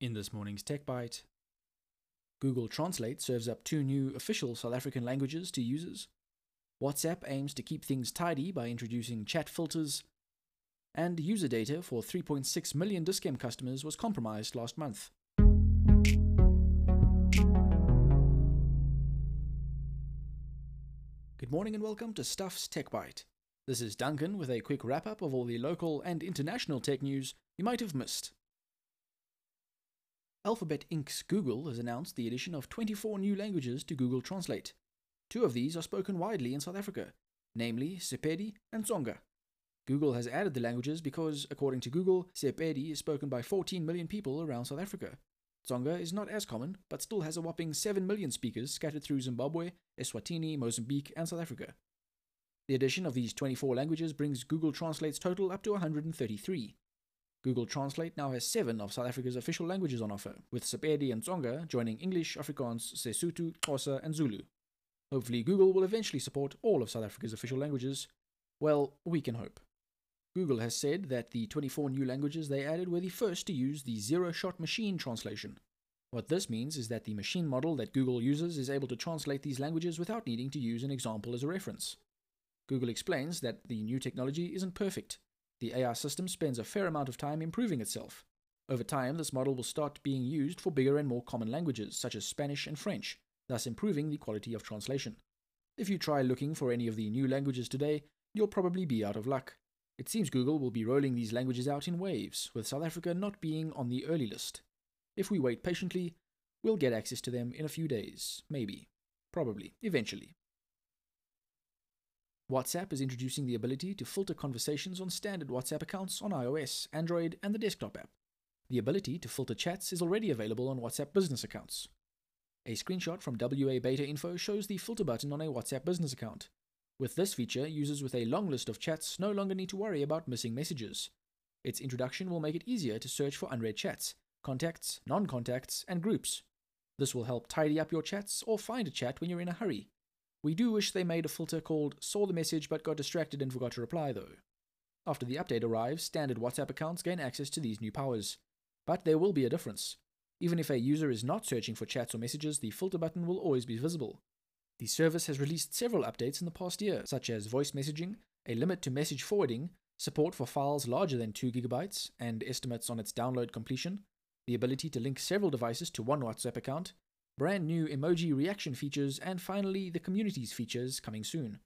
In this morning's Tech Bite, Google Translate serves up two new official South African languages to users. WhatsApp aims to keep things tidy by introducing chat filters. And user data for 3.6 million Dis-Chem customers was compromised last month. Good morning and welcome to Stuff's Tech Bite. This is Duncan with a quick wrap up of all the local and international tech news you might have missed. Alphabet Inc.'s Google has announced the addition of 24 new languages to Google Translate. Two of these are spoken widely in South Africa, namely Sepedi and Tsonga. Google has added the languages because, according to Google, Sepedi is spoken by 14 million people around South Africa. Tsonga is not as common, but still has a whopping 7 million speakers scattered through Zimbabwe, Eswatini, Mozambique, and South Africa. The addition of these 24 languages brings Google Translate's total up to 133. Google Translate now has seven of South Africa's official languages on offer, with Sepedi and Tsonga joining English, Afrikaans, Sesotho, Xhosa, and Zulu. Hopefully, Google will eventually support all of South Africa's official languages. Well, we can hope. Google has said that the 24 new languages they added were the first to use the zero shot machine translation. What this means is that the machine model that Google uses is able to translate these languages without needing to use an example as a reference. Google explains that the new technology isn't perfect, the AI system spends a fair amount of time improving itself. Over time, this model will start being used for bigger and more common languages, such as Spanish and French, thus improving the quality of translation. If you try looking for any of the new languages today, you'll probably be out of luck. It seems Google will be rolling these languages out in waves, with South Africa not being on the early list. If we wait patiently, we'll get access to them in a few days, maybe, probably, eventually. WhatsApp is introducing the ability to filter conversations on standard WhatsApp accounts on iOS, Android, and the desktop app. The ability to filter chats is already available on WhatsApp business accounts. A screenshot from WA Beta Info shows the filter button on a WhatsApp business account. With this feature, users with a long list of chats no longer need to worry about missing messages. Its introduction will make it easier to search for unread chats, contacts, non contacts, and groups. This will help tidy up your chats or find a chat when you're in a hurry. We do wish they made a filter called saw the message but got distracted and forgot to reply though. After the update arrives, standard WhatsApp accounts gain access to these new powers. But there will be a difference. Even if a user is not searching for chats or messages, the filter button will always be visible. The service has released several updates in the past year, such as voice messaging, a limit to message forwarding, support for files larger than 2 gigabytes and estimates on its download completion, the ability to link several devices to one WhatsApp account, brand new emoji reaction features, and finally the communities features coming soon.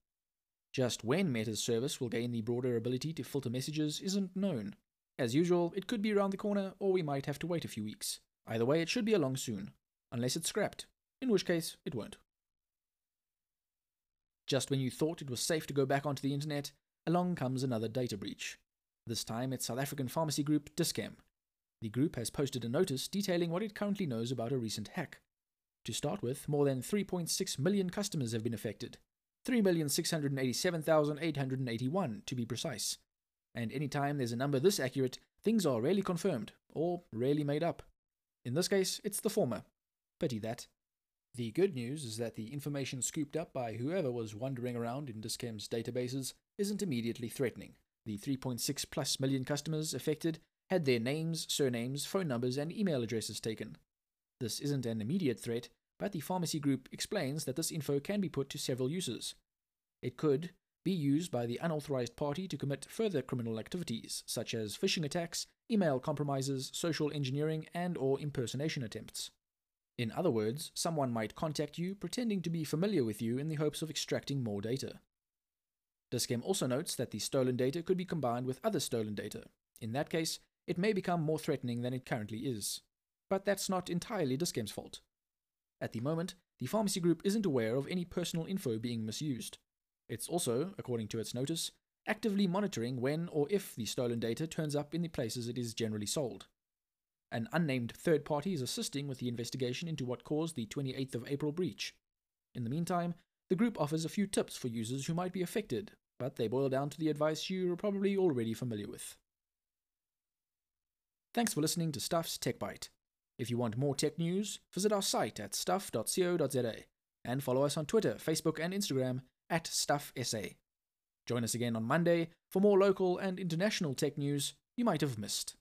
Just when Meta's service will gain the broader ability to filter messages isn't known. As usual, it could be around the corner, or we might have to wait a few weeks. Either way, it should be along soon, unless it's scrapped, in which case it won't. Just when you thought it was safe to go back onto the internet, along comes another data breach. This time it's South African pharmacy group Dis-Chem. The group has posted a notice detailing what it currently knows about a recent hack. To start with, more than 3.6 million customers have been affected. 3,687,881 to be precise. And anytime there's a number this accurate, things are rarely confirmed, or rarely made up. In this case, it's the former. Pity that. The good news is that the information scooped up by whoever was wandering around in Dis-Chem's databases isn't immediately threatening. The 3.6 plus million customers affected had their names, surnames, phone numbers, and email addresses taken. This isn't an immediate threat, but the pharmacy group explains that this info can be put to several uses. It could be used by the unauthorized party to commit further criminal activities, such as phishing attacks, email compromises, social engineering, and or impersonation attempts. In other words, someone might contact you pretending to be familiar with you in the hopes of extracting more data. Dis-Chem also notes that the stolen data could be combined with other stolen data. In that case, it may become more threatening than it currently is. But that's not entirely Dis-Chem's fault. At the moment, the pharmacy group isn't aware of any personal info being misused. It's also, according to its notice, actively monitoring when or if the stolen data turns up in the places it is generally sold. An unnamed third party is assisting with the investigation into what caused the 28th of April breach. In the meantime, the group offers a few tips for users who might be affected, but they boil down to the advice you're probably already familiar with. Thanks for listening to Stuff's Tech Bite. If you want more tech news, visit our site at stuff.co.za and follow us on Twitter, Facebook, and Instagram at StuffSA. Join us again on Monday for more local and international tech news you might have missed.